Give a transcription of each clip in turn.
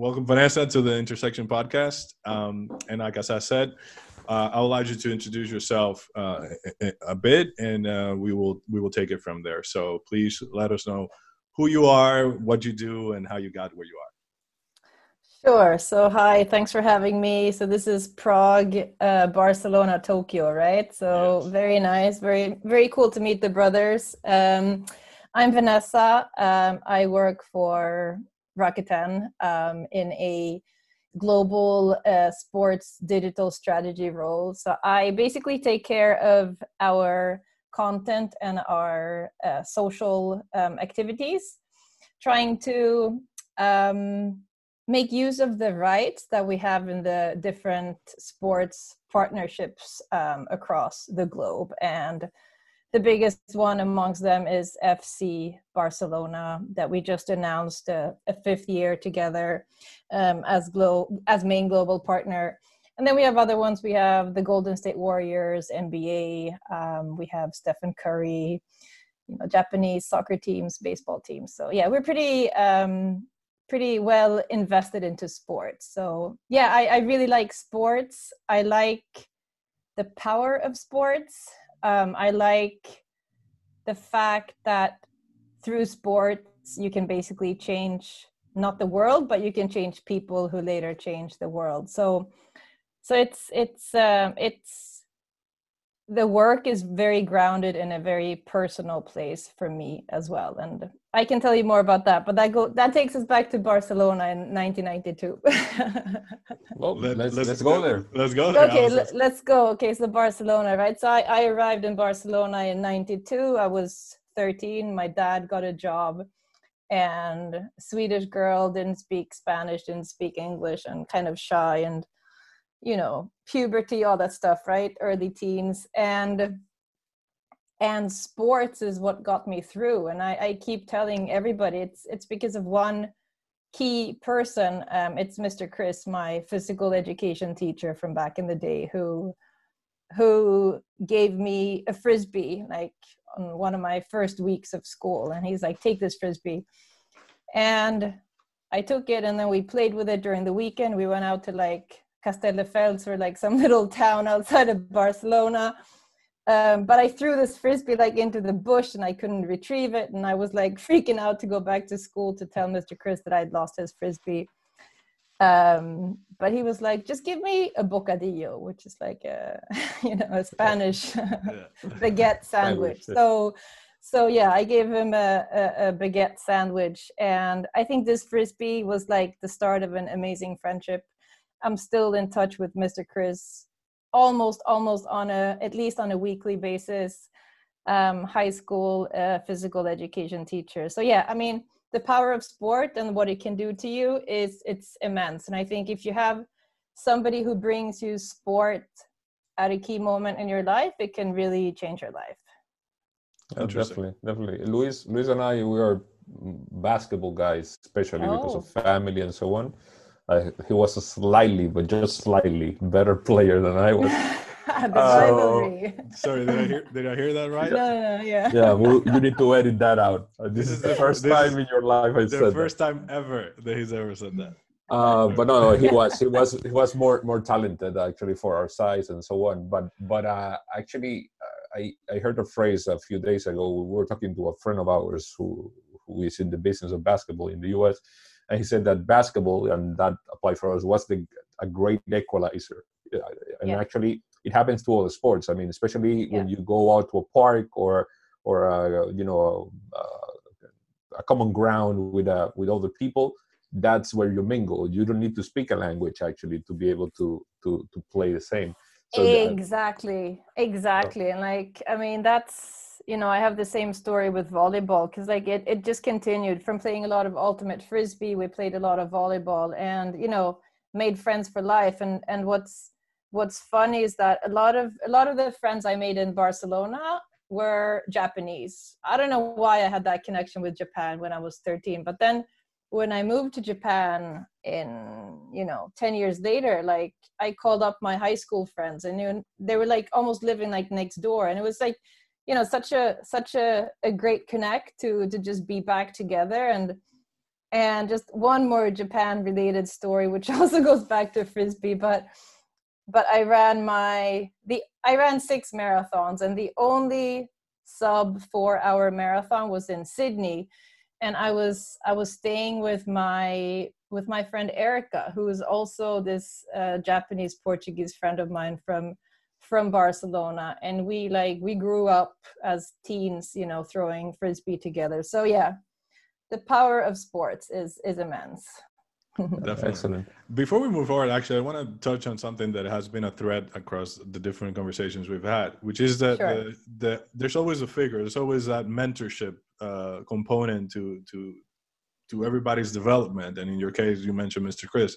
welcome Vanessa to the Intersection Podcast. Um, and like as I said, uh, I'll allow you to introduce yourself uh, a, bit, and uh, we will we will take it from there. So please let us know who you are, what you do, and how you got where you are. Sure. So, hi, thanks for having me. So, this is Prague, uh, Barcelona, Tokyo, right? So, yes. very nice, very, very cool to meet the brothers. Um, I'm Vanessa. Um, I work for Rakuten um, in a global uh, sports digital strategy role. So, I basically take care of our content and our uh, social um, activities, trying to um, make use of the rights that we have in the different sports partnerships um, across the globe and the biggest one amongst them is fc barcelona that we just announced a, a fifth year together um, as glo- as main global partner and then we have other ones we have the golden state warriors nba um, we have stephen curry you know japanese soccer teams baseball teams so yeah we're pretty um, pretty well invested into sports. So yeah, I, I really like sports. I like the power of sports. Um, I like the fact that through sports you can basically change not the world, but you can change people who later change the world. So so it's it's um, it's the work is very grounded in a very personal place for me as well and i can tell you more about that but that go that takes us back to barcelona in 1992 well let's, let's, let's go there. Let's go there. okay let's go. Okay so barcelona right? So I, I arrived in barcelona in 92 i was 13 my dad got a job and swedish girl didn't speak spanish didn't speak english and kind of shy and you know puberty all that stuff right? Early teens. And and sports is what got me through. And i, I keep telling everybody it's it's because of one key person. Um, it's mr chris my physical education teacher from back in the day who who gave me a frisbee like on one of my first weeks of school. And he's like take this frisbee. And i took it and then we played with it during the weekend. We went out to like Castelldefels or like some little town outside of Barcelona. Um, but I threw this frisbee like into the bush and I couldn't retrieve it. And I was like freaking out to go back to school to tell Mr. Chris that I'd lost his frisbee. Um, but he was like, just give me a bocadillo, which is like a, you know, a Spanish baguette sandwich. So, so yeah, I gave him a, a, a baguette sandwich. And I think this frisbee was like the start of an amazing friendship I'm still in touch with Mr. Chris almost almost on a at least on a weekly basis um, high school uh, physical education teacher so yeah i mean the power of sport and what it can do to you is it's immense and i think if you have somebody who brings you sport at a key moment in your life it can really change your life yeah, definitely definitely luis luis and i we are basketball guys especially oh. because of oh. family and so on uh, he was a slightly, but just slightly better player than I was. uh, sorry, did I hear? Did I hear that right? No, no, yeah. Yeah, well, you need to edit that out. Uh, this, this, is the first time in your life I said the first that. time ever that he's ever said that. Uh, but no, no, he was he was he was more more talented actually for our size and so on. But but uh, actually, uh, I I heard a phrase a few days ago. We were talking to a friend of ours who who is in the business of basketball in the U.S and he said that basketball and that applied for us was the a great equalizer and yeah. actually it happens to all the sports. I mean especially yeah. when you go out to a park or or uh, you know uh, a common ground with uh, with other people that's where you mingle. You don't need to speak a language actually to be able to to to play the same. So exactly. That, exactly. And like i mean that's you know, I have the same story with volleyball because like it, it just continued from playing a lot of ultimate frisbee. We played a lot of volleyball and, you know, made friends for life. And, and what's, what's funny is that a lot of, a lot of the friends I made in Barcelona were Japanese. I don't know why I had that connection with Japan when I was 13, but then when I moved to Japan in, you know, 10 years later, like I called up my high school friends and they were like almost living like next door. And it was like, you know such a such a, a great connect to to just be back together. And and just one more Japan related story, which also goes back to frisbee, but but I ran my the I ran six marathons and the only sub four hour marathon was in Sydney. And I was I was staying with my with my friend Erica who is also this uh, Japanese Portuguese friend of mine from from Barcelona and we like we grew up as teens you know throwing frisbee together so yeah the power of sports is is immense Definitely. Excellent. Before we move forward, actually, I want to touch on something that has been a thread across the different conversations we've had, which is that sure. the, the, there's always a figure, there's always that mentorship uh, component to to to everybody's development. And in your case, you mentioned Mr. Chris.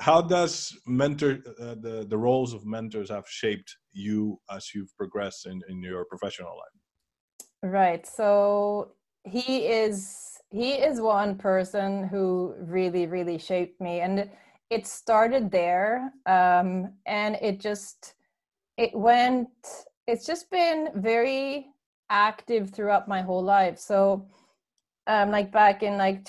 How does mentor uh, the the roles of mentors have shaped you as you've progressed in in your professional life? Right. So he is he is one person who really really shaped me and it started there um, and it just it went it's just been very active throughout my whole life so um, like back in like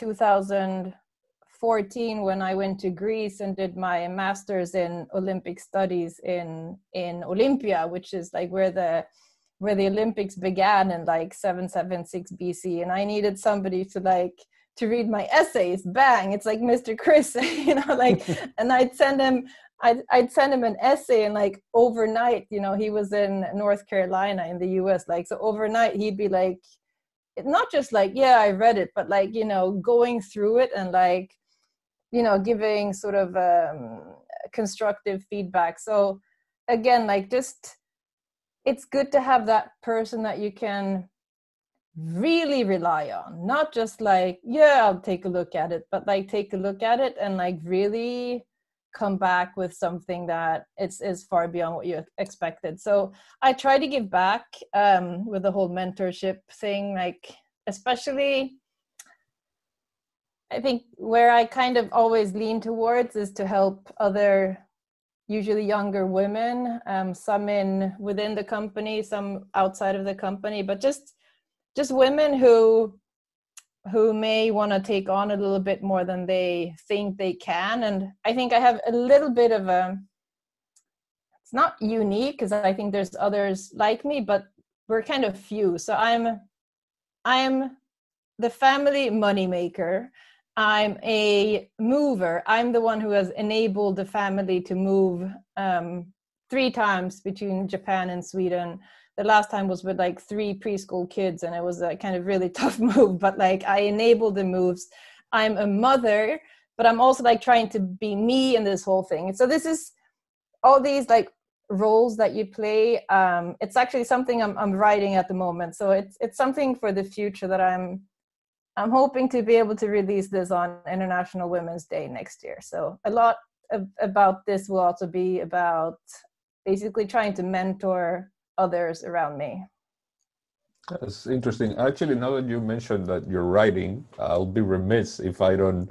2014 when i went to greece and did my master's in olympic studies in in olympia which is like where the where the Olympics began in like 776 BC, and I needed somebody to like to read my essays. Bang! It's like Mr. Chris, you know, like, and I'd send him. I'd, I'd send him an essay and like overnight you know he was in north carolina in the us like so overnight he'd be like not just like yeah i read it but like you know going through it and like you know giving sort of um, constructive feedback. So again like just it's good to have that person that you can really rely on. Not just like yeah i'll take a look at it but like take a look at it and like really come back with something that it's is far beyond what you expected. So i try to give back um with the whole mentorship thing like especially i think where i kind of always lean towards is to help other usually younger women um, some in within the company some outside of the company but just just women who who may want to take on a little bit more than they think they can. And i think i have a little bit of a it's not unique because i think there's others like me but we're kind of few. So i'm i'm the family moneymaker I'm a mover. I'm the one who has enabled the family to move um, three times between Japan and Sweden. The last time was with like three preschool kids, and it was a kind of really tough move. But like I enabled the moves. I'm a mother, but I'm also like trying to be me in this whole thing. So this is all these like roles that you play. Um, it's actually something I'm, I'm writing at the moment. So it's it's something for the future that I'm I'm hoping to be able to release this on International Women's Day next year. So a lot of, about this will also be about basically trying to mentor others around me. That's interesting. Actually, now that you mentioned that you're writing, I'll be remiss if I don't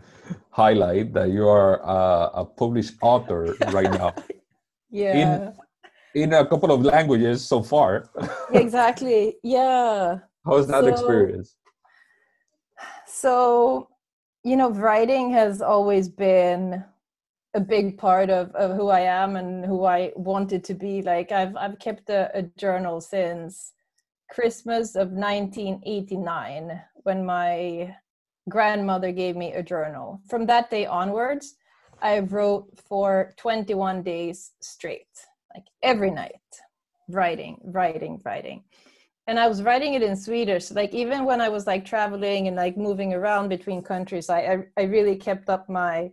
highlight that you are uh, a published author right now. yeah. In, in a couple of languages so far. exactly. Yeah. How's that so, experience? So you know writing has always been a big part of, of who i am and who i wanted to be. Like i've i've kept a, a journal since christmas of 1989 when my grandmother gave me a journal. From that day onwards i wrote for 21 days straight like every night writing writing writing and I was writing it in Swedish. Like even when I was like traveling and like moving around between countries, I I, I really kept up my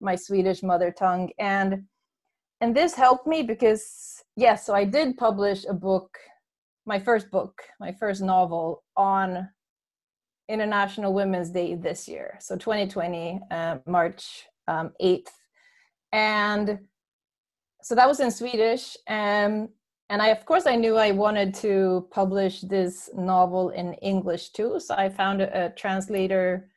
my Swedish mother tongue and and this helped me because yes, yeah, so I did publish a book, my first book, my first novel on International Women's Day this year, so 2020, uh, March um, 8th, and so that was in Swedish. Um, and I, of course, I knew I wanted to publish this novel in English too. So I found a, a translator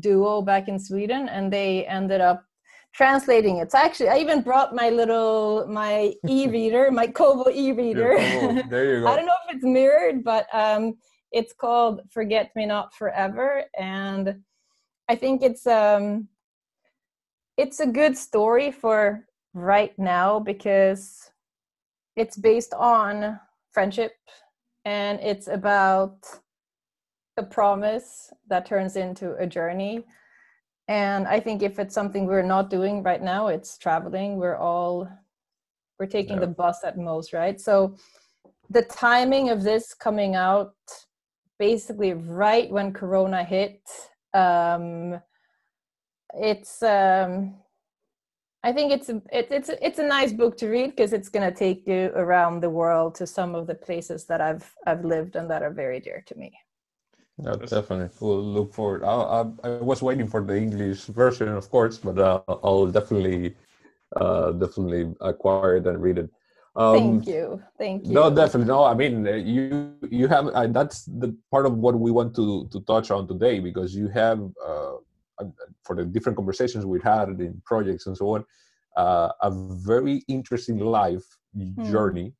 duo back in Sweden, and they ended up translating it. So actually, I even brought my little my e-reader, my Kobo e-reader. there you go. I don't know if it's mirrored, but um, it's called "Forget Me Not Forever," and I think it's um it's a good story for right now because it's based on friendship and it's about a promise that turns into a journey. And i think if it's something we're not doing right now it's traveling. We're all we're taking yeah. the bus at most right? So the timing of this coming out basically right when corona hit um it's um I think it's a, it, it's it's a nice book to read because it's going to take you around the world to some of the places that I've I've lived and that are very dear to me. Yeah, definitely. We'll look forward. I, I, I was waiting for the English version, of course, but uh, I'll definitely uh, definitely acquire it and read it. Um, Thank you. Thank you. No, definitely. No, I mean, uh, you you have uh, that's the part of what we want to to touch on today because you have uh, for the different conversations we had in projects and so on, uh, a very interesting life mm. journey.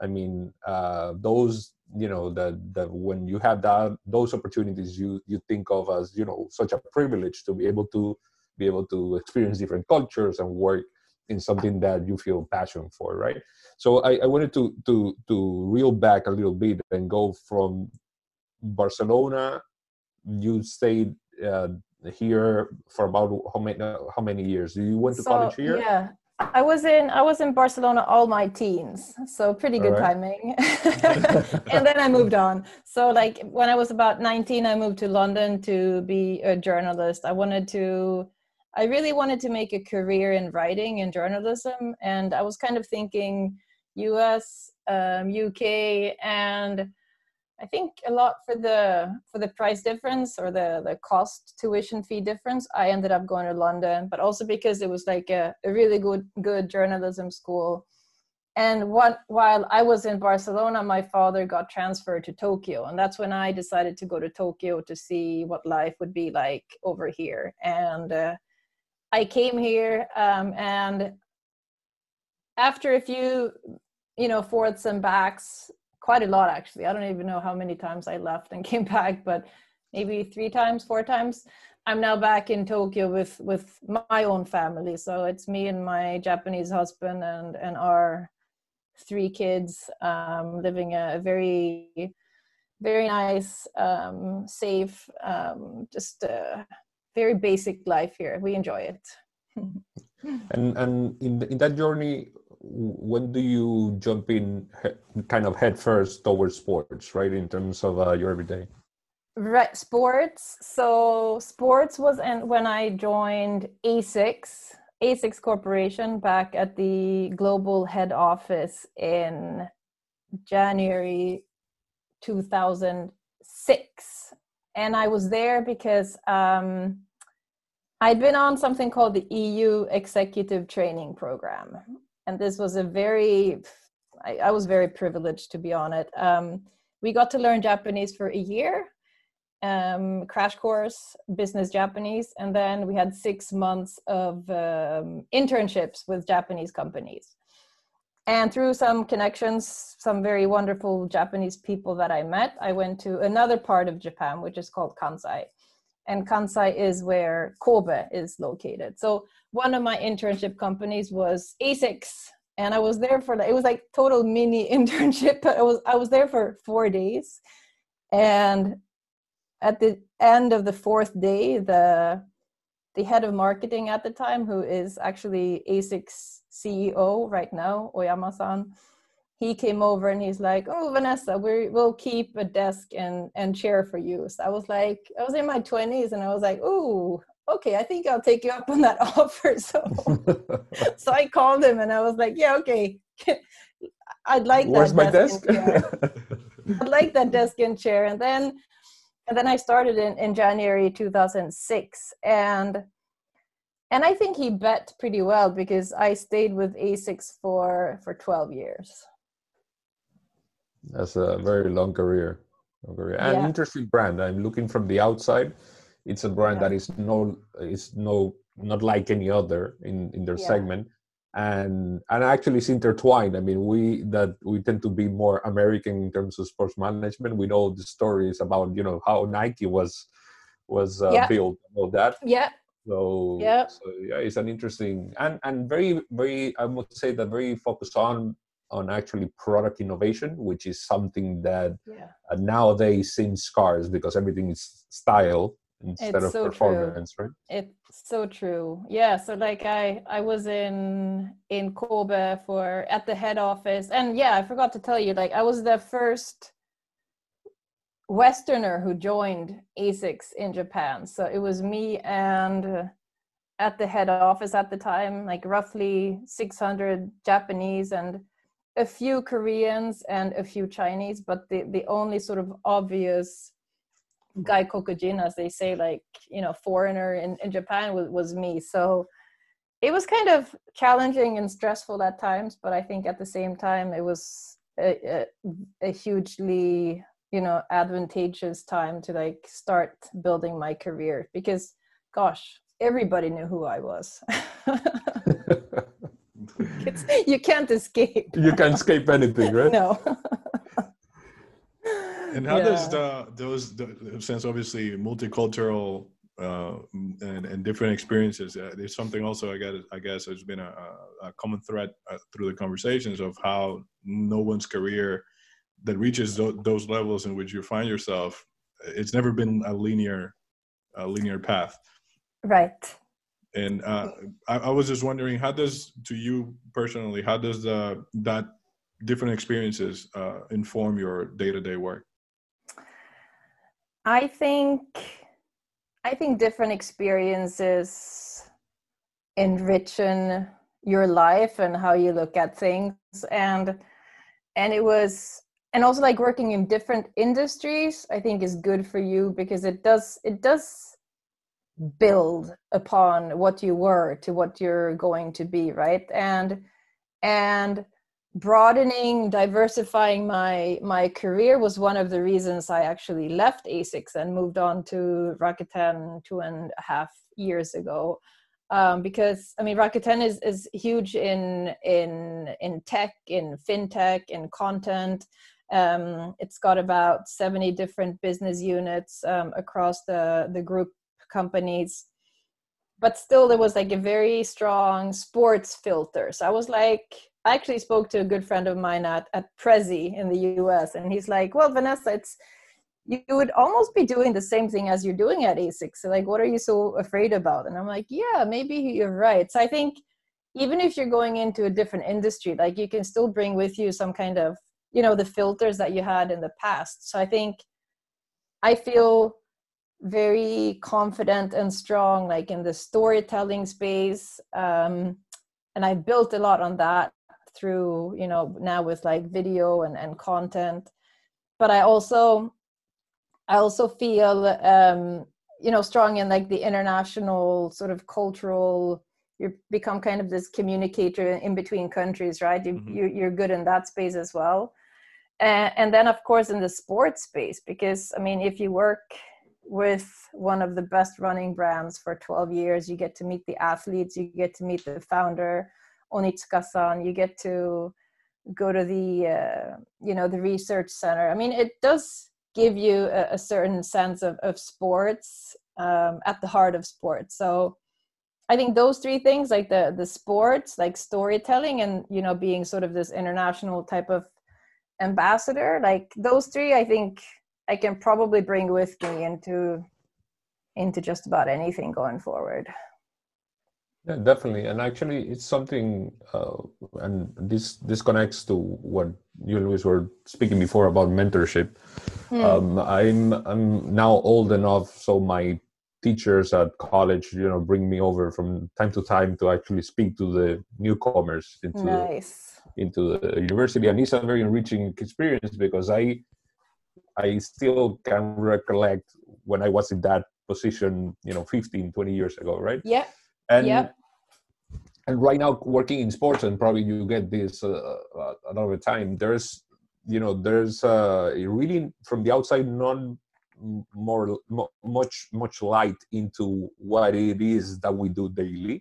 I mean, uh, those you know that that when you have that those opportunities, you you think of as you know such a privilege to be able to be able to experience different cultures and work in something that you feel passion for, right? So I, I wanted to to to reel back a little bit and go from Barcelona. You stayed uh, here for about how many how many years? Do you went to so, college here? Yeah, I was in I was in Barcelona all my teens, so pretty good right. timing. and then I moved on. So like when I was about 19, I moved to London to be a journalist. I wanted to I really wanted to make a career in writing and journalism and I was kind of thinking US, um, UK and I think a lot for the for the price difference or the the cost tuition fee difference. I ended up going to London, but also because it was like a, a really good good journalism school. And what while I was in Barcelona, my father got transferred to Tokyo, and that's when I decided to go to Tokyo to see what life would be like over here. And uh, I came here, um, and after a few, you know, forths and backs, quite a lot actually. I don't even know how many times I left and came back, but maybe three times, four times. I'm now back in Tokyo with with my own family. So it's me and my Japanese husband and and our three kids um, living a very very nice, um, safe, um, just a very basic life here. We enjoy it. and and in in that journey, when do you jump in kind of head first towards sports right in terms of uh, your everyday? Right sports. So sports was and when i joined asics asics corporation back at the global head office in january 2006 and i was there because um, i'd been on something called the eu executive training program and this was a very I, I, was very privileged to be on it um, we got to learn japanese for a year um, crash course business japanese and then we had six months of um, internships with japanese companies. And through some connections some very wonderful japanese people that i met i went to another part of japan which is called kansai. And kansai is where kobe is located. So one of my internship companies was Asics, and I was there for it was like total mini internship. But I was I was there for four days, and at the end of the fourth day, the the head of marketing at the time, who is actually Asics CEO right now, Oyama-san, he came over and he's like, "Oh, Vanessa, we will keep a desk and and chair for you." So I was like, I was in my twenties, and I was like, "Oh, okay, I think I'll take you up on that offer. So, so I called him and I was like, yeah, okay, I'd like Where's that. Where's my desk? I'd like that desk and chair. And then, and then I started in, in January 2006 and, and I think he bet pretty well because I stayed with Asics for, for 12 years. That's a very long career. Long career. And yeah. interesting brand. I'm looking from the outside it's a brand yeah. that is no is no not like any other in in their yeah. segment and and actually it's intertwined i mean we that we tend to be more american in terms of sports management we know the stories about you know how nike was was uh, Yeah. built all that. Yeah, So, Yeah. so yeah, it's an interesting and and very very I would say that very focused on on actually product innovation, which is something that yeah. uh, nowadays seems scarce because everything is style instead It's of so true. right? It's so true. Yeah. So like I I was in in Kobe for at the head office, and yeah, I forgot to tell you, like I was the first Westerner who joined ASICS in Japan. So it was me and uh, at the head office at the time, like roughly 600 Japanese and a few Koreans and a few Chinese, but the the only sort of obvious gaikokujin as they say like you know foreigner in, in japan was, was me. So it was kind of challenging and stressful at times but i think at the same time it was a, a, a hugely you know advantageous time to like start building my career because gosh everybody knew who i was. You can't escape. You can't escape anything, right? no And how does the those the, since obviously multicultural uh, and and different experiences, uh, there's something also I guess I guess has been a, a- common thread uh, through the conversations of how no one's career that reaches tho- those levels in which you find yourself. It's never been a linear a linear path. right And uh, I, I was just wondering, how does, to you personally, how does the that different experiences uh, inform your day to day work? I think I think different experiences enrichen your life and how you look at things. And and it was and also like working in different industries I think is good for you because it does it does build upon what you were to what you're going to be right? And and broadening diversifying my my career was one of the reasons i actually left asics and moved on to rakuten two and a half years ago. Um, because i mean rakuten is is huge in in in tech in fintech in content. Um, it's got about 70 different business units um, across the the group companies. But still there was like a very strong sports filter. So i was like I actually spoke to a good friend of mine at, at Prezi in the US, and he's like, Well, Vanessa, it's you would almost be doing the same thing as you're doing at ASICS. So, like, what are you so afraid about? And I'm like, Yeah, maybe you're right. So, I think even if you're going into a different industry, like, you can still bring with you some kind of, you know, the filters that you had in the past. So, I think I feel very confident and strong, like, in the storytelling space. Um, and I built a lot on that through you know now with like video and, and content. But i also i also feel um you know strong in like the international sort of cultural you become kind of this communicator in between countries right? You, Mhm. you you're good in that space as well. And, and then of course in the sports space because i mean if you work with one of the best running brands for 12 years you get to meet the athletes you get to meet the founder Onitsuka-san, you get to go to the uh, you know the research center. I mean, it does give you a, a certain sense of of sports um, at the heart of sports. So I think those three things, like the the sports, like storytelling, and you know being sort of this international type of ambassador, like those three, I think I can probably bring with me into into just about anything going forward. Yeah, definitely. And actually, it's something, uh, and this this connects to what you and Luis were speaking before about mentorship. Hmm. Um, I'm I'm now old enough, so my teachers at college, you know, bring me over from time to time to actually speak to the newcomers into the, into the university, and it's a very enriching experience because I I still can recollect when I was in that position, you know, 15, 20 years ago, right? Yeah. And Yep. and right now working in sports and probably you get this uh, uh, a lot of the time there's you know there's uh, really from the outside non more mo- much much light into what it is that we do daily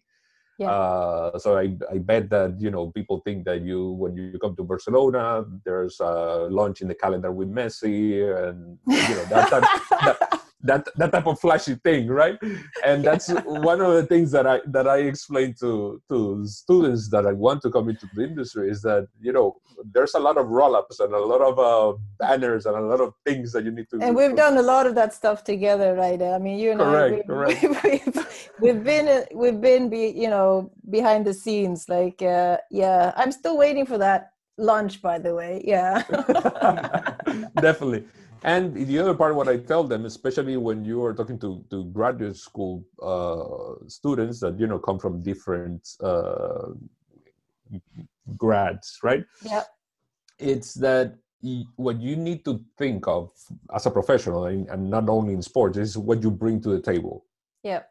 Yeah. uh, so I, I bet that you know people think that you when you come to Barcelona there's a lunch in the calendar with Messi and you know that type, that, that that type of flashy thing right? And that's one of the things that i that i explain to to students that i want to come into the industry is that you know there's a lot of roll-ups and a lot of uh, banners and a lot of things that you need to and we've done a lot of that stuff together right? I mean you and correct, I, we, correct. We've, we've been we've been be, you know behind the scenes like uh, yeah i'm still waiting for that lunch by the way yeah. Definitely and the other part what i tell them especially when you are talking to, to graduate school uh, students that you know come from different uh, grads right? Yeah it's that what you need to think of as a professional and, and not only in sports is what you bring to the table. Yeah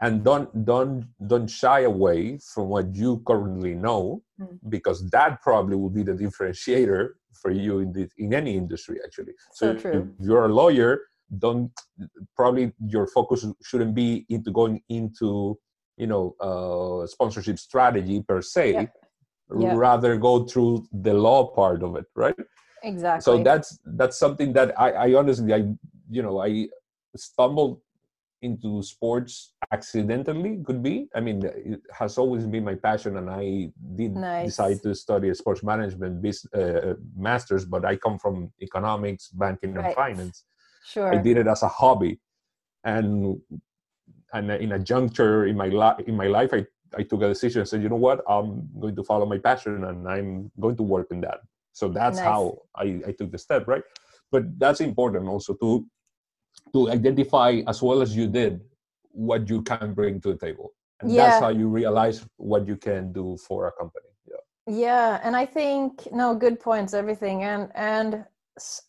and don't don't don't shy away from what you currently know Mm. because that probably will be the differentiator for you in the, in any industry actually So if true. you're a lawyer don't probably your focus shouldn't be into going into you know uh, sponsorship strategy per se Yeah. Yeah. rather go through the law part of it right exactly so that's that's something that I, I honestly i you know i stumbled into sports accidentally could be. I mean it has always been my passion and i did Nice. decide to study a sports management bus- uh, masters but i come from economics banking and finance. Sure. i did it as a hobby. And and in a juncture in my life in my life i i took a decision and said you know what? I'm going to follow my passion and i'm going to work in that. So that's Nice. how i i took the step right? But that's important also to to identify as well as you did what you can bring to the table. And Yeah. that's how you realize what you can do for a company. Yeah. Yeah and i think no good points everything. And and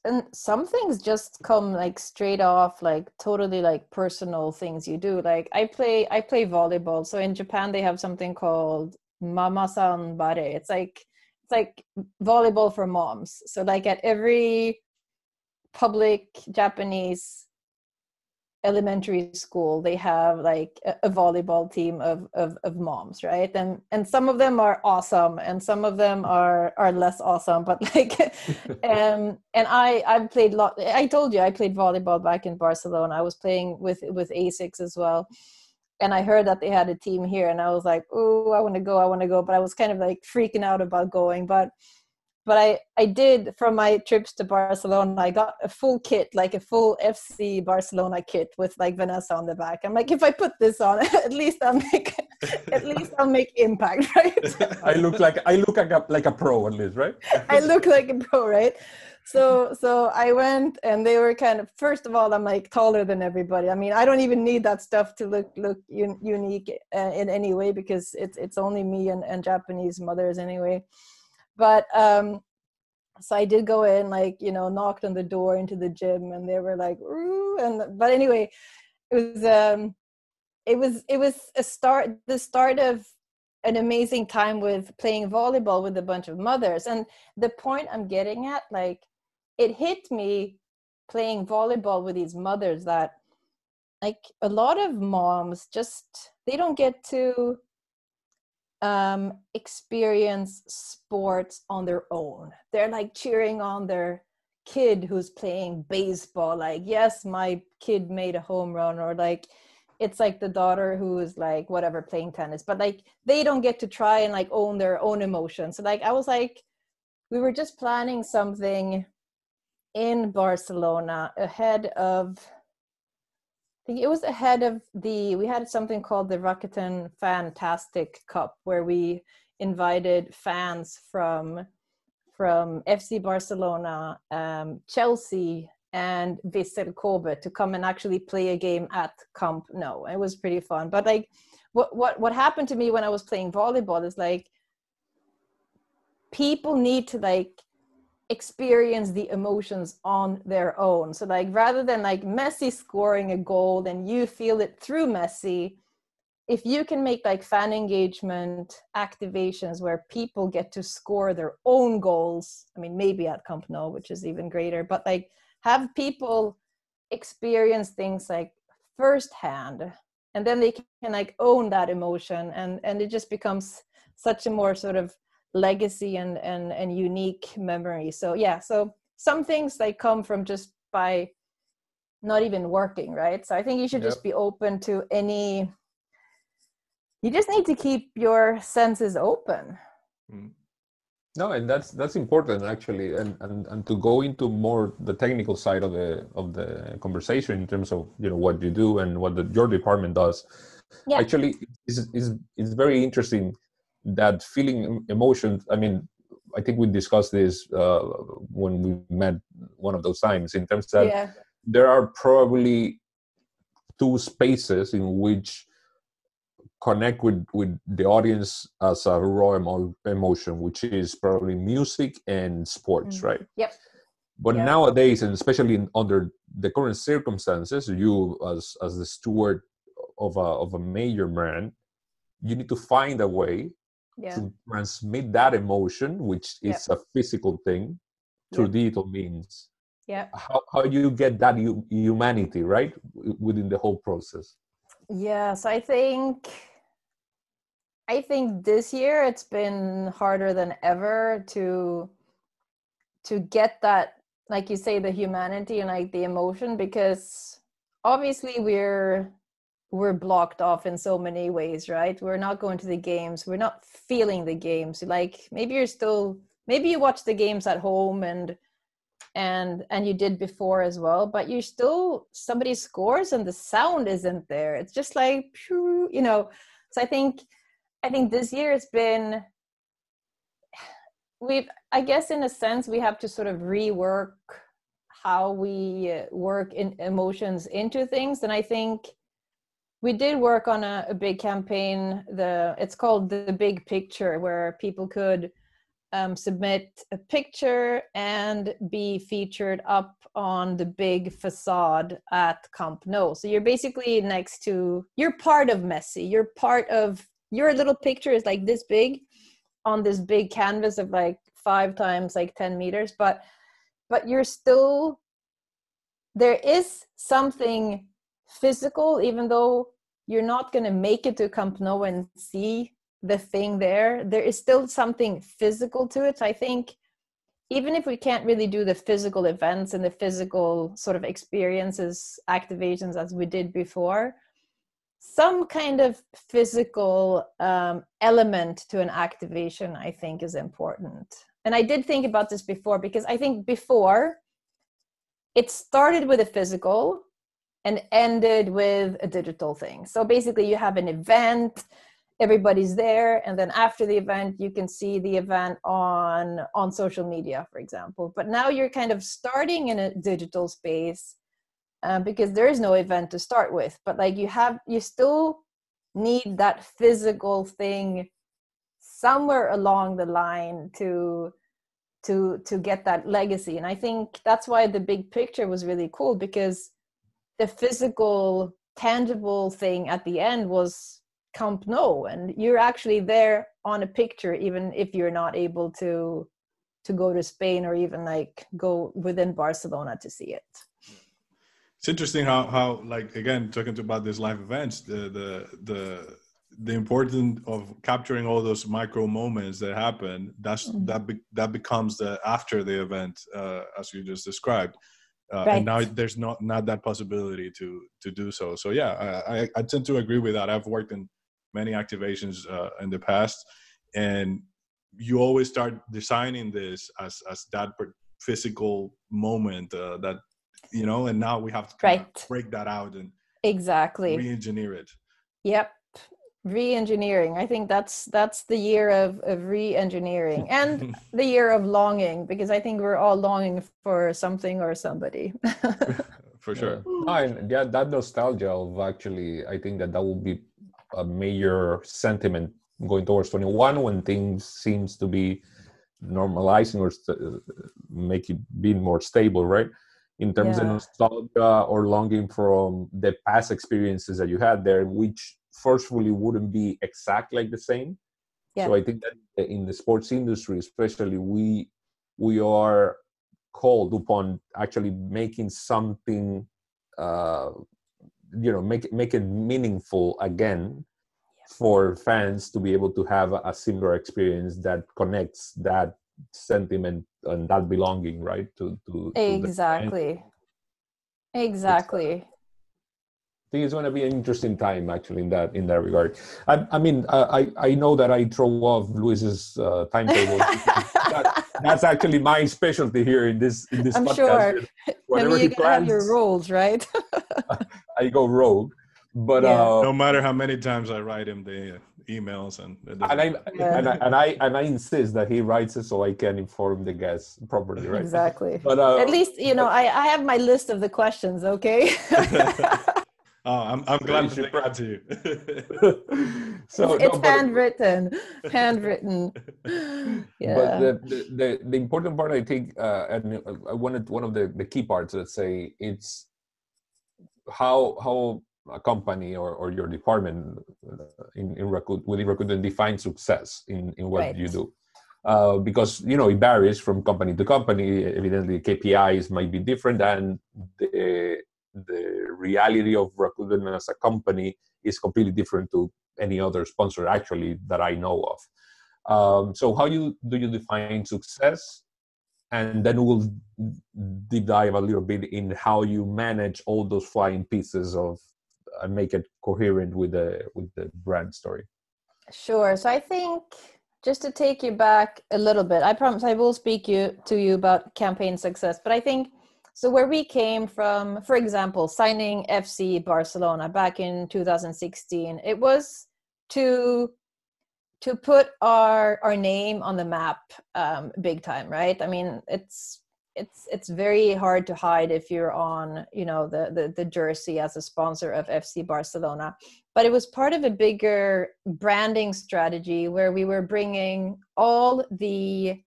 and some things just come like straight off like totally like personal things you do. Like i play i play volleyball. So in japan they have something called mama-san bare. It's like it's like volleyball for moms. So like at every public japanese elementary school they have like a, a volleyball team of, of of moms right? And and some of them are awesome and some of them are are less awesome but like um and i i've played lot i told you i played volleyball back in barcelona. I was playing with with asics as well and i heard that they had a team here and i was like oh i want to go i want to go but i was kind of like freaking out about going but but I, I did from my trips to Barcelona, I got a full kit, like a full FC Barcelona kit with like Vanessa on the back. I'm like, if I put this on, at least I'll make at least I'll make impact, right? i look like i look like a, like a pro at least right I look like a pro, right? So so I went and they were kind of first of all I'm like taller than everybody. I mean I don't even need that stuff to look look un- unique uh, in any way because it's it's only me and, and Japanese mothers anyway. But um so I did go in like you know knocked on the door into the gym and they were like Ooh, and but anyway it was um it was it was a start the start of an amazing time with playing volleyball with a bunch of mothers. And the point i'm getting at like it hit me playing volleyball with these mothers that like a lot of moms just they don't get to um experience sports on their own. They're like cheering on their kid who's playing baseball like yes my kid made a home run or like it's like the daughter who is like whatever playing tennis. But like they don't get to try and like own their own emotions. So like i was like we were just planning something in barcelona ahead of it was ahead of the we had something called the Rakuten Fantastic Cup where we invited fans from from FC Barcelona, um, Chelsea, and Vissel Kobe to come and actually play a game at Camp Nou. It was pretty fun. But like what what what happened to me when I was playing volleyball is like people need to like experience the emotions on their own. So like rather than like Messi scoring a goal and you feel it through Messi, if you can make like fan engagement activations where people get to score their own goals, I mean maybe at Camp Nou, which is even greater, but like have people experience things like firsthand and then they can like own that emotion and and it just becomes such a more sort of legacy and and and unique memory so yeah so some things they come from just by not even working right so i think you should Yep. just be open to any you just need to keep your senses open mm-hmm. No, and that's that's important actually, and, and and to go into more the technical side of the of the conversation in terms of you know what you do and what the, your department does. Yeah. Actually, is is is very interesting that feeling em- emotions. I mean, I think we discussed this uh, when we met one of those times in terms that yeah there are probably two spaces in which connect with with the audience as a raw emo- emotion which is probably music and sports Mm. right Yep. but Yeah. nowadays and especially in, under the current circumstances you as as the steward of a of a major brand you need to find a way yeah. to transmit that emotion which is a physical thing through digital means. Yeah how, how you get that humanity right within the whole process? Yes, I think I think this year it's been harder than ever to to get that like you say the humanity and like the emotion because obviously we're we're blocked off in so many ways, right? We're not going to the games, we're not feeling the games. Like maybe you're still maybe you watch the games at home and and and you did before as well but you still somebody scores and the sound isn't there it's just like you know so i think i think this year it's been we've i guess in a sense we have to sort of rework how we work in emotions into things and i think we did work on a, a big campaign the it's called the big picture where people could um, submit a picture and be featured up on the big facade at Camp Nou. So you're basically next to, you're part of Messi. You're part of, your little picture is like this big on this big canvas of like five times like 10 meters, but, but you're still, there is something physical, even though you're not going to make it to Camp Nou and see the thing there there is still something physical to it. I think even if we can't really do the physical events and the physical sort of experiences activations as we did before some kind of physical um, element to an activation i think is important. And i did think about this before because i think before it started with a physical and ended with a digital thing. So basically you have an event everybody's there and then after the event you can see the event on on social media for example. But now you're kind of starting in a digital space uh, because there is no event to start with. But like you have you still need that physical thing somewhere along the line to to to get that legacy. And i think that's why the big picture was really cool because the physical tangible thing at the end was Camp Nou, and you're actually there on a picture, even if you're not able to to go to Spain or even like go within Barcelona to see it. It's interesting how how like again talking about these live events, the the the the importance of capturing all those micro moments that happen. That's Mhm. that be, that becomes the after the event, uh, as you just described. Uh, Right. And now there's not not that possibility to to do so. So yeah, I, I I tend to agree with that. I've worked in many activations uh, in the past, and you always start designing this as as that physical moment uh, that you know, and now we have to Right. break that out and Exactly. re-engineer it. Yep. Re-engineering. I think that's that's the year of, of re-engineering and the year of longing because I think we're all longing for something or somebody. For sure. Yeah. No, and yeah, that nostalgia of actually, I think that that will be a major sentiment going towards 21 when things seems to be normalizing or st- make it being more stable, right? In terms of nostalgia or longing from the past experiences that you had there, which forcefully wouldn't be exact like the same. Yeah. So I think that in the sports industry, especially, we we are called upon actually making something uh, you know make make it meaningful again for fans to be able to have a similar experience that connects that sentiment and that belonging right to to, to exactly. Exactly. I think it's going to be an interesting time actually in that in that regard. I, I mean, I I know that I throw off Luis's uh, timetable. that, that's actually my specialty here in this in this I'm podcast. sure. Whenever I mean, you gotta have your plans, rules, right? I go rogue. But Yeah. uh, no matter how many times I write him the uh, emails and and I, Yeah. and I and I and I insist that he writes it so I can inform the guests properly, right? Exactly. But uh, At least you know I, I have my list of the questions. Okay. Oh, I'm I'm glad You to should bring that to you. so it's no, but- handwritten. Handwritten. Yeah. But the, the, the, the important part, I think, uh, and I wanted one of the, the key parts, let's say, it's how how a company or, or your department uh, in, in recruit, within Rakuten defines success in, in what you do. Uh, because you know it varies from company to company. Evidently, KPIs might be different, and the the reality of Rakuten as a company is completely different to any other sponsor actually that I know of. Um, so how you do you define success? And then we'll deep dive a little bit in how you manage all those flying pieces of and make it coherent with the with the brand story. Sure. So I think just to take you back a little bit, I promise I will speak you to you about campaign success. But I think so where we came from, for example, signing FC Barcelona back in 2016, it was to to put our our name on the map um, big time, right? I mean, it's it's it's very hard to hide if you're on you know the, the the jersey as a sponsor of FC Barcelona but it was part of a bigger branding strategy where we were bringing all the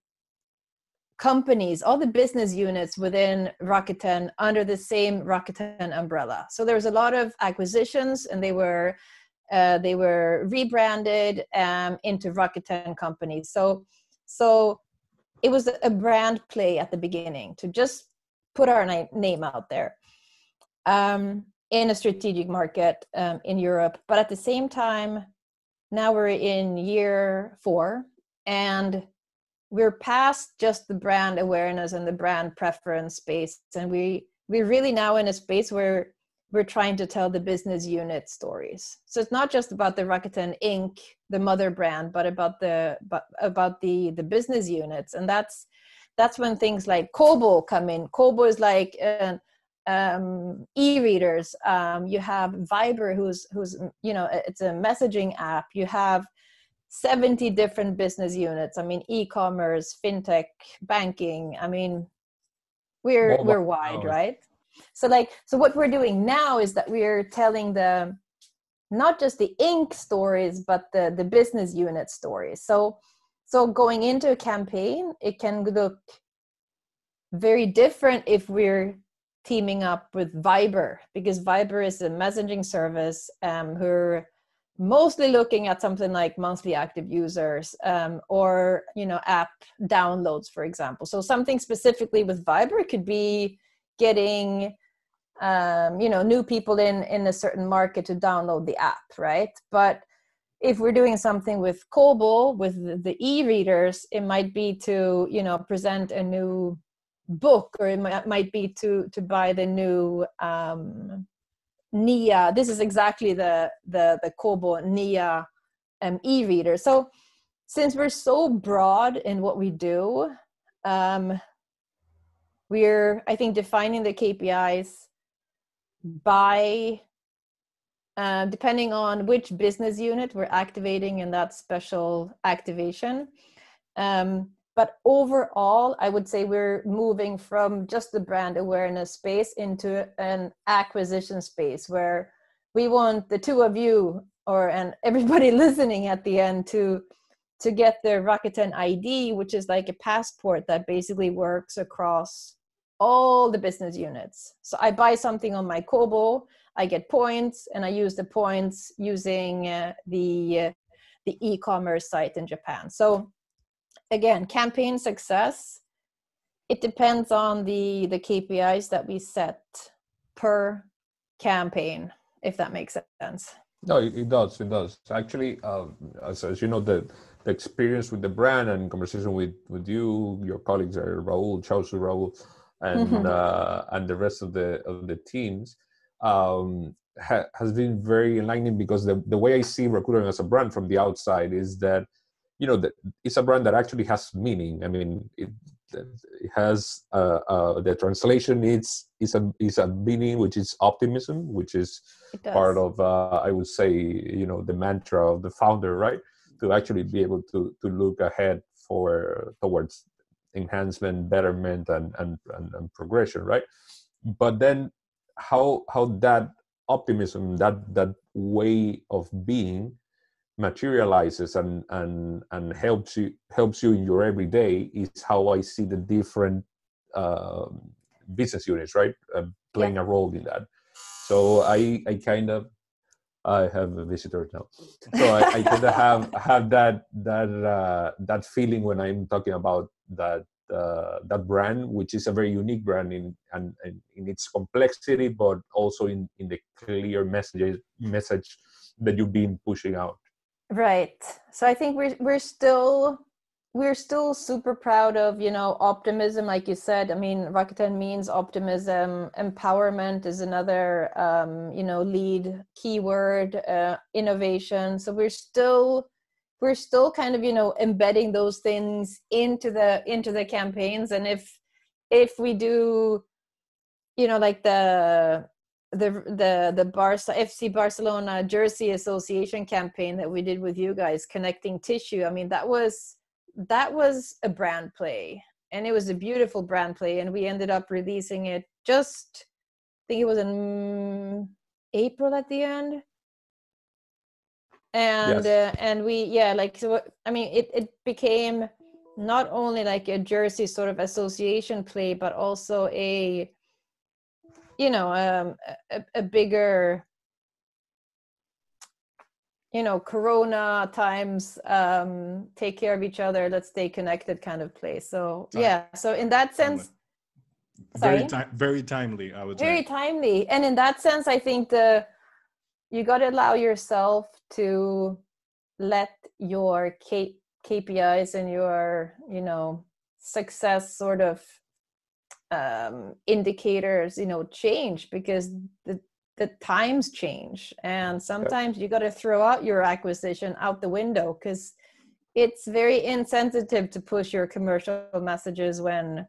companies all the business units within Rakuten under the same Rakuten umbrella so there was a lot of acquisitions and they were uh, they were rebranded um, into Rakuten companies so so it was a brand play at the beginning to just put our na- name out there um, in a strategic market um, in Europe. But at the same time, now we're in year four and we're past just the brand awareness and the brand preference space. And we, we're really now in a space where we're trying to tell the business unit stories. So it's not just about the Rakuten Inc., the mother brand, but about the but about the the business units, and that's that's when things like Kobo come in. Kobo is like uh, um, e-readers. Um, you have Viber, who's who's you know it's a messaging app. You have 70 different business units. I mean, e-commerce, fintech, banking. I mean, we're we're wide, right? So like so what we're doing now is that we're telling the not just the Inc. stories but the the business unit stories. So so going into a campaign it can look very different if we're teaming up with Viber because Viber is a messaging service um, who mostly looking at something like monthly active users um, or you know app downloads for example. So something specifically with Viber could be getting um, you know new people in in a certain market to download the app right? But if we're doing something with Kobo with the, e-readers it might be to you know present a new book or it might, might be to to buy the new um nia this is exactly the the the kobo nia um, e-reader. So since we're so broad in what we do um we're i think defining the kpis by uh, depending on which business unit we're activating in that special activation. Um, but overall i would say we're moving from just the brand awareness space into an acquisition space where we want the two of you or and everybody listening at the end to to get their Rakuten ID, which is like a passport that basically works across all the business units. So I buy something on my Kobo, I get points, and I use the points using uh, the uh, the e-commerce site in Japan. So again campaign success it depends on the the kpis that we set per campaign if that makes sense No, it, does. It does. Actually, um, as, as you know, the, the experience with the brand and conversation with, with you, your colleagues are Raul, Chausu, Raul, and Mhm. uh, and the rest of the of the teams um, ha- has been very enlightening because the, the way I see Rakuten as a brand from the outside is that you know that it's a brand that actually has meaning. I mean, it, it has uh, uh, the translation is is a is a meaning which is optimism, which is part of uh, I would say you know the mantra of the founder, right? To actually be able to to look ahead for towards enhancement, betterment, and and and, and progression, right? But then how how that optimism, that that way of being materializes and and and helps you helps you in your everyday is how I see the different um, business units, right, uh, playing a role in that. So I I kind of I have a visitor now, so I, I kind of have have that that uh, that feeling when I'm talking about that uh, that brand, which is a very unique brand in and, and in its complexity, but also in in the clear message message that you've been pushing out. Right. So I think we're we're still we're still super proud of you know optimism, like you said. I mean, Rakuten means optimism. Empowerment is another um, you know lead keyword. Uh, innovation. So we're still we're still kind of you know embedding those things into the into the campaigns. And if if we do, you know, like the the the the Barca FC Barcelona Jersey Association campaign that we did with you guys connecting tissue. I mean that was that was a brand play and it was a beautiful brand play and we ended up releasing it just I think it was in April at the end. And Yes. uh, and we yeah like so I mean it it became not only like a Jersey sort of association play but also a you know um, a, a bigger you know corona times um take care of each other let's stay connected kind of place. So Right. yeah so in that sense very ti- very timely i would very say. timely. And in that sense i think the you got to allow yourself to let your K- kpis and your you know success sort of um indicators you know change because the the times change. And sometimes you got to throw out your acquisition out the window because it's very insensitive to push your commercial messages when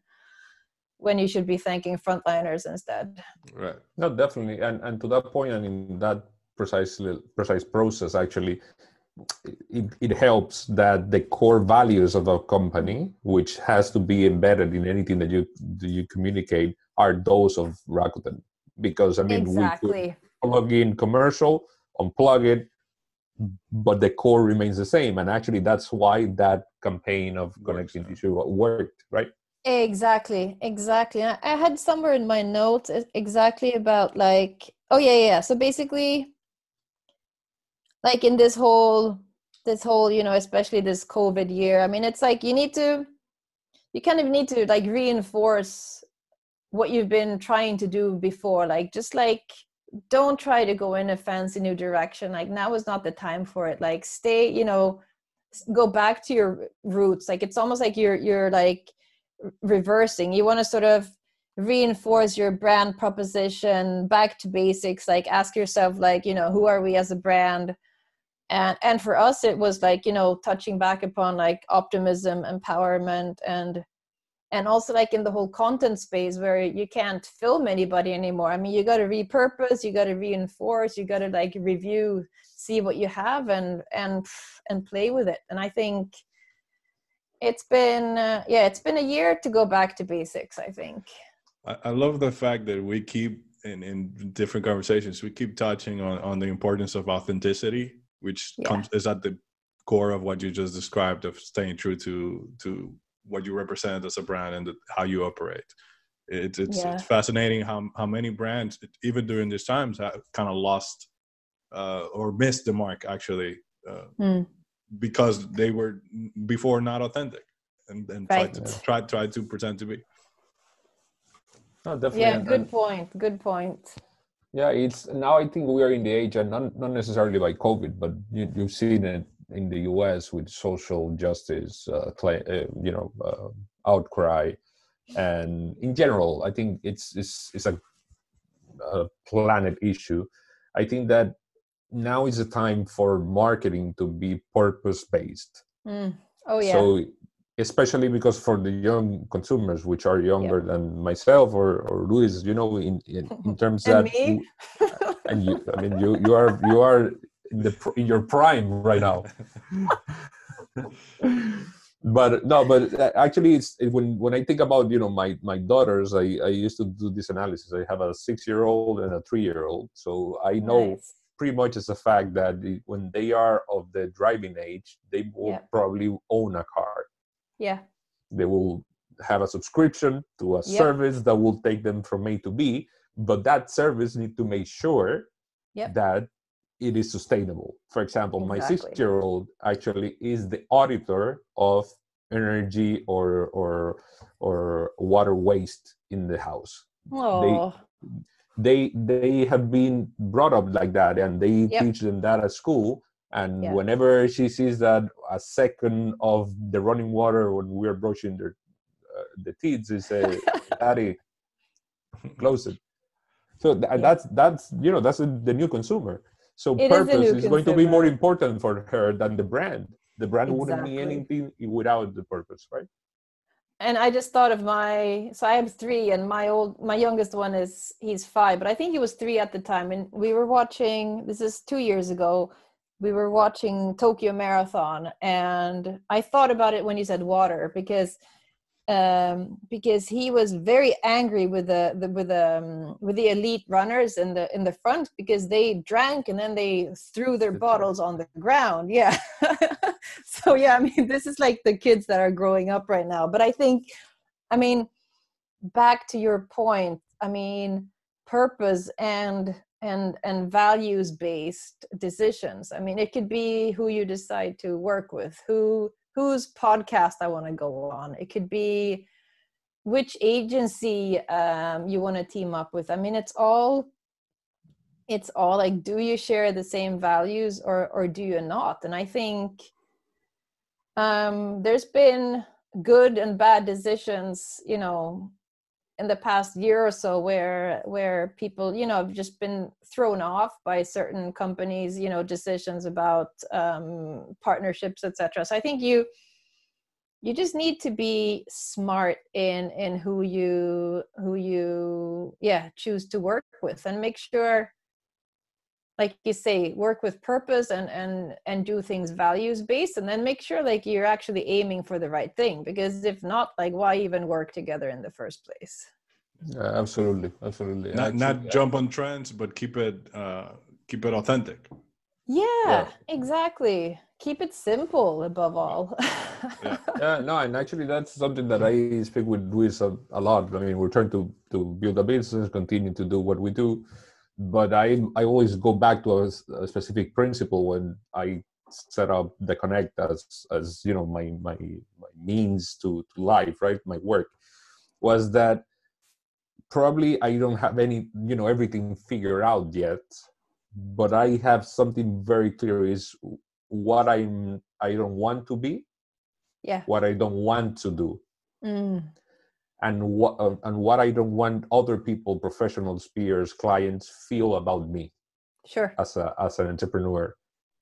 when you should be thanking frontliners instead. Right. No, definitely, and and to that point, and in that precisely precise process, actually, it, it helps that the core values of a company, which has to be embedded in anything that you that you communicate, are those of Rakuten. Because I mean, we plug in commercial, unplug it, but the core remains the same. And actually, that's why that campaign of connecting yeah. tissue worked, right? Exactly, exactly. I I had somewhere in my notes exactly about like, oh yeah, yeah. yeah. So basically, like in this whole, this whole, you know, especially this COVID year. I mean, it's like you need to, you kind of need to like reinforce what you've been trying to do before. Like, just like, don't try to go in a fancy new direction. Like now is not the time for it. Like, stay, you know, go back to your roots. Like it's almost like you're you're like reversing you want to sort of reinforce your brand proposition back to basics like ask yourself like you know who are we as a brand and and for us it was like you know touching back upon like optimism empowerment and and also like in the whole content space where you can't film anybody anymore. I mean you got to repurpose you got to reinforce you got to like review see what you have and and and play with it. And i think it's been uh, yeah it's been a year to go back to basics i think. I, I love the fact that we keep in, in different conversations we keep touching on, on the importance of authenticity which Yeah. comes is at the core of what you just described of staying true to to what you represent as a brand and the, how you operate it's it's, Yeah. it's fascinating how how many brands even during these times have kind of lost uh, or missed the mark actually uh, Hmm. because they were before not authentic and, and Right. tried to try, tried to pretend to be No, definitely. yeah good and- point good point Yeah, it's now. I think we are in the age, and not not necessarily by COVID, but you, you've seen it in the U.S. with social justice, uh, cla uh, you know, uh, outcry, and in general i think it's it's, it's a, a planet issue i think that now is the time for marketing to be purpose based Mm. Oh yeah. so especially because for the young consumers which are younger than myself or or luis you know in in, in terms and that me. and you i mean you you are you are in the in your prime right now but no but uh, actually it's it, when when i think about you know my my daughters i i used to do this analysis i have a six year old and a three year old so i know Nice. pretty much as a fact that when they are of the driving age they will Yeah. probably own a car Yeah. they will have a subscription to a Yep. service that will take them from A to B, but that service need to make sure Yep. that it is sustainable. For example, my six-year-old actually is the auditor of energy or or or water waste in the house. Oh. They they have been brought up like that, and they Yep. teach them that at school. And Yeah. whenever she sees that a second of the running water when we're brushing their uh, the teeth, she say, "Daddy, close it." So th- Yeah. that's that's you know that's the new consumer. So It is purpose new is, going to be more important for her than the brand. The brand wouldn't be anything without the purpose, right? and I just thought of my so I have three and my old my youngest one is he's five, but I think he was three at the time. And we were watching this is two years ago. We were watching Tokyo Marathon and I thought about it when you said water because um because he was very angry with the, the with the um, with the elite runners in the in the front because they drank and then they threw their bottles on the ground. Yeah. So yeah i mean this is like the kids that are growing up right now. But i think i mean back to your point i mean purpose and and and values based decisions. I mean it could be who you decide to work with who whose podcast i want to go on. It could be which agency um, you want to team up with. I mean it's all it's all like do you share the same values or or do you not? And i think um there's been good and bad decisions you know in the past year or so where where people you know have just been thrown off by certain companies you know decisions about um partnerships etc so i think you you just need to be smart in in who you who you yeah choose to work with and make sure like you say work with purpose and and and do things values based and then make sure like you're actually aiming for the right thing because if not like why even work together in the first place Yeah, absolutely, absolutely. not Actually, not jump on trends, but keep it uh, keep it authentic. yeah, Yeah. exactly keep it simple above all Yeah. yeah, no, and actually that's something that I speak with Luis a, a lot. I mean, we're trying to to build a business, continue to do what we do, but I I always go back to a specific principle when I set up the connect as as you know my my my means to to life, right? My work was that probably I don't have any you know everything figured out yet, but I have something very clear is what I'm I don't want to be yeah. what I don't want to do, Mm, and what uh, and what I don't want other people, professionals, peers, clients feel about me sure as a as an entrepreneur,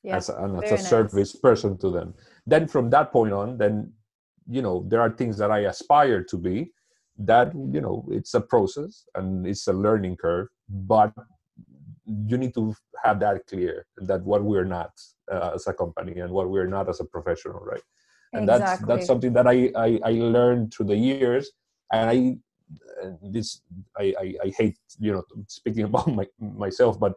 yeah as a, and as a nice. service person to them. Then from that point on, then you know there are things that I aspire to be. That you know it's a process and it's a learning curve, but you need to have that clear that what we're not uh, as a company and what we're not as a professional, right? and that's that's something that I, I I learned through the years, and I this I, I I hate you know speaking about my myself, but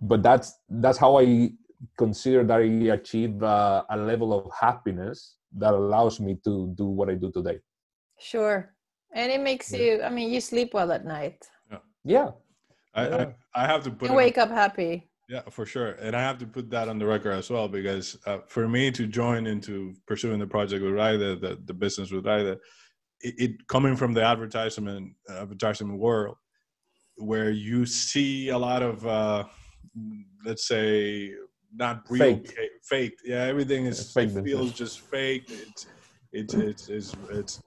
but that's that's how I consider that I achieve uh, a level of happiness that allows me to do what I do today. Sure. And it makes Yeah. you, I mean, you sleep well at night. Yeah, I, Yeah. I I have to put You it- wake up happy. Yeah, for sure. And I have to put that on the record as well because uh, for me to join into pursuing the project with Raida, the, the business with Raida, it, it coming from the advertisement advertisement world, where you see a lot of uh, let's say not real Fake. fake. Yeah, everything is Fake it feels just fake. It's it's it's it's, it's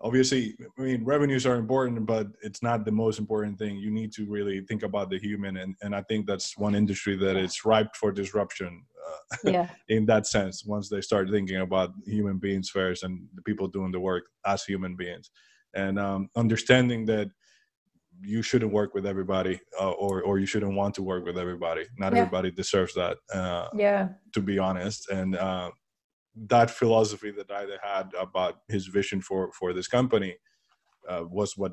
obviously i mean revenues are important but it's not the most important thing. You need to really think about the human and, and i think that's one industry that is ripe for disruption uh, yeah. in that sense once they start thinking about human beings first and the people doing the work as human beings. And um, understanding that you shouldn't work with everybody uh, or or you shouldn't want to work with everybody. Not Yeah. everybody deserves that uh, yeah. to be honest. And uh, that philosophy that I had about his vision for for this company uh, was what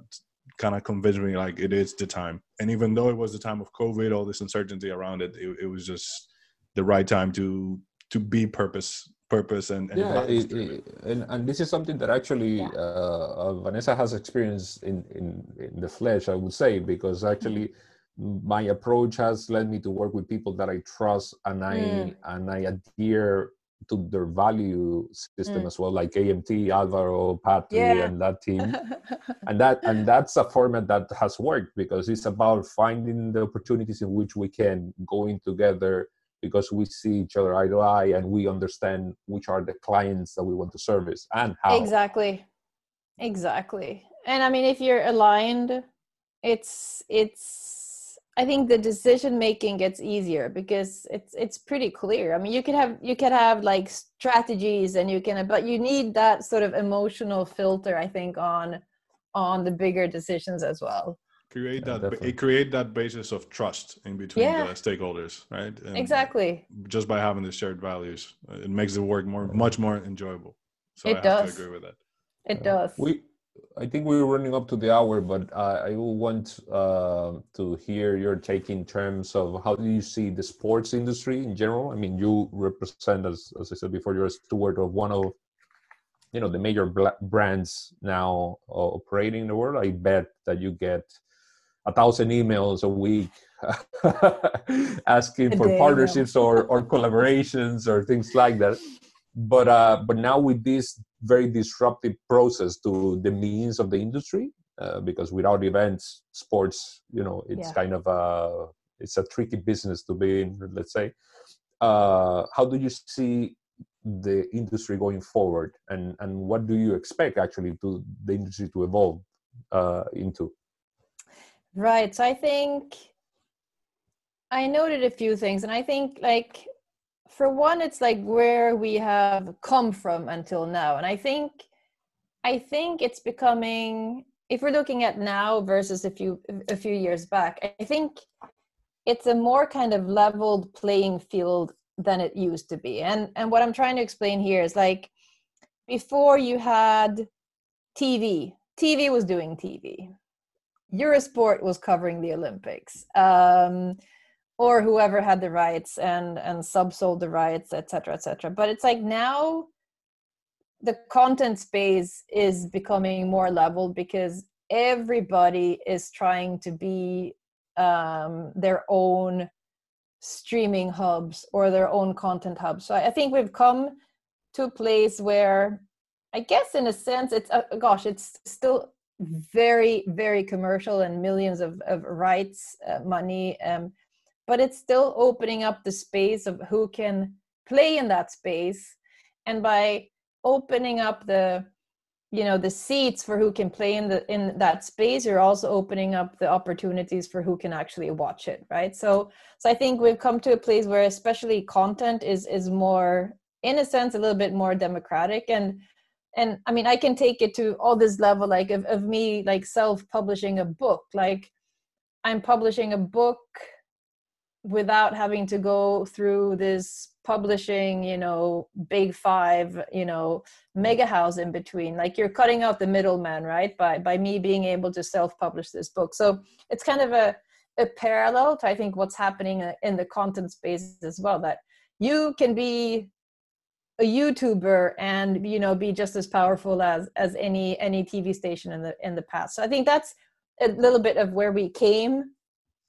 kind of convinced me like it is the time and even though it was the time of covid all this uncertainty around it it, it was just the right time to to be purpose purpose and, and yeah, it, it- and and this is something that actually Yeah. uh, uh, Vanessa has experienced in, in in the flesh, I would say, because actually my approach has led me to work with people that I trust and I Mm. and I adhere to their value system Mm. as well, like AMT, Alvaro, Patty, Yeah. and that team and that and that's a format that has worked because it's about finding the opportunities in which we can go in together because we see each other eye to eye and we understand which are the clients that we want to service and how exactly exactly and i mean if you're aligned it's it's i think the decision making gets easier because it's it's pretty clear. I mean you can have you can have like strategies and you can but you need that sort of emotional filter i think on on the bigger decisions as well. Create that definitely. it create that basis of trust in between Yeah. the stakeholders right? And exactly. just by having the shared values uh, it makes the work more much more enjoyable. So It i have does. to agree with that. It does. We i think we're running up to the hour but uh, i will want uh, to hear your take in terms of how do you see the sports industry in general? I mean you represent as, as i said before you're a steward of one of you know the major brands now uh, operating in the world. I bet that you get a thousand emails a week asking A for partnerships or, or collaborations or things like that but uh, but now with this very disruptive process to the means of the industry uh, because without events sports you know it's Yeah. kind of a it's a tricky business to be in let's say uh, how do you see the industry going forward and and what do you expect actually to the industry to evolve uh, into Right. So I think I noted a few things, and I think like for one, it's like where we have come from until now, and I think I think it's becoming if we're looking at now versus a few a few years back, I think it's a more kind of leveled playing field than it used to be. And and what I'm trying to explain here is like before you had TV, TV was doing TV. Eurosport was covering the Olympics, um, or whoever had the rights and and subsold the rights, etc., etc. But it's like now the content space is becoming more leveled because everybody is trying to be um, their own streaming hubs or their own content hubs. So I think we've come to a place where I guess in a sense it's uh, gosh it's still very very commercial and millions of, of rights uh, money um, but it's still opening up the space of who can play in that space. And by opening up the you know the seats for who can play in the in that space you're also opening up the opportunities for who can actually watch it right? So so i think we've come to a place where especially content is is more in a sense a little bit more democratic. And and i mean i can take it to all this level like of, of me like self publishing a book. Like i'm publishing a book without having to go through this publishing you know big five you know mega house in between. Like you're cutting out the middleman right? By by me being able to self publish this book. So it's kind of a a parallel to i think what's happening uh, in the content space as well that you can be a youtuber and you know be just as powerful as as any any tv station in the in the past. So i think that's a little bit of where we came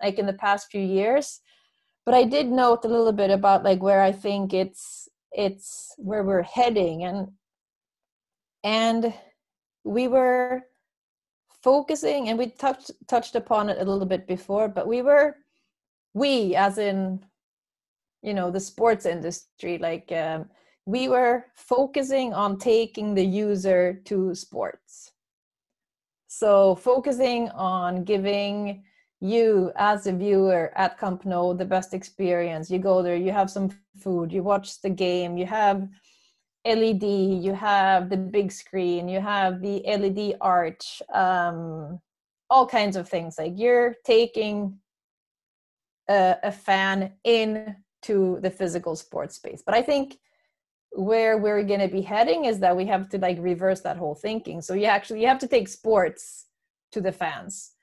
like in the past few years but i did note a little bit about like where i think it's it's where we're heading and and we were focusing and we touched touched upon it a little bit before but we were we as in you know the sports industry like um, we were focusing on taking the user to sports. So focusing on giving you as a viewer at Camp Nou the best experience. You go there, you have some food, you watch the game, you have LED, you have the big screen, you have the LED arch, um, all kinds of things. Like you're taking a, a fan into the physical sports space. But I think where we're going to be heading is that we have to like reverse that whole thinking. So you actually you have to take sports to the fans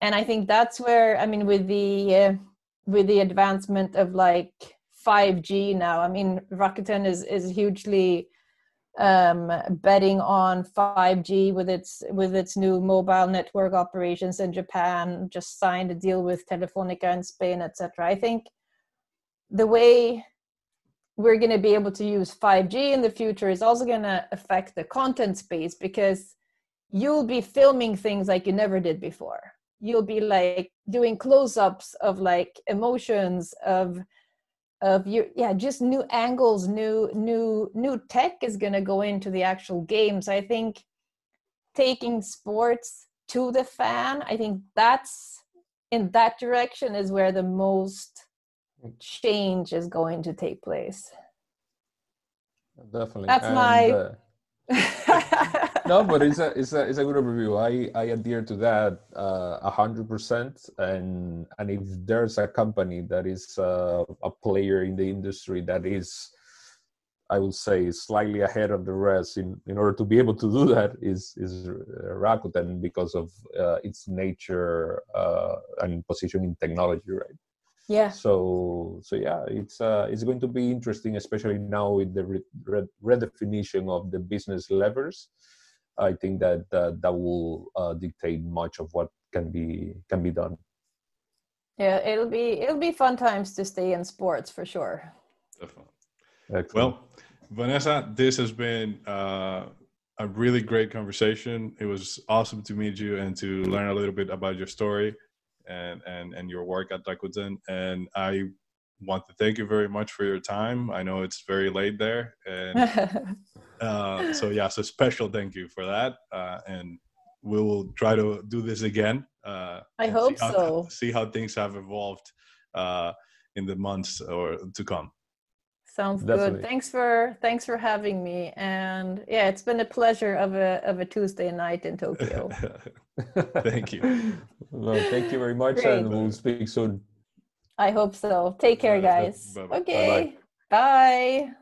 and i think that's where i mean with the uh, with the advancement of like 5g now i mean rakuten is is hugely um betting on 5g with its with its new mobile network operations in japan just signed a deal with telefonica in spain etc i think the way we're going to be able to use 5g in the future is also going to affect the content space because you'll be filming things like you never did before you'll be like doing close-ups of like emotions of of your yeah just new angles new new new tech is going to go into the actual games i think taking sports to the fan i think that's in that direction is where the most change is going to take place. Definitely. That's and, my uh, no, but it's a it's a it's a good overview. I I adhere to that uh, a hundred percent. And and if there's a company that is uh, a player in the industry that is, I would say, slightly ahead of the rest in in order to be able to do that is is Rakuten because of uh, its nature uh, and position in technology, right? yeah so so yeah it's uh it's going to be interesting especially now with the re- re- redefinition of the business levers i think that uh, that will uh, dictate much of what can be can be done yeah it'll be it'll be fun times to stay in sports for sure Definitely. Excellent. Well, Vanessa, this has been uh, a really great conversation. It was awesome to meet you and to learn a little bit about your story and and and your work at Rakuten. And I want to thank you very much for your time. I know it's very late there, and uh, so yeah, so special thank you for that. Uh, and we will try to do this again. Uh, I hope see how, so. See how things have evolved uh, in the months or to come. Sounds Definitely. good. Thanks for thanks for having me. And yeah, it's been a pleasure of a of a Tuesday night in Tokyo. Thank you. well, thank you very much Great. and we'll speak soon I hope so. Take care, guys. bye-bye. Okay. Bye.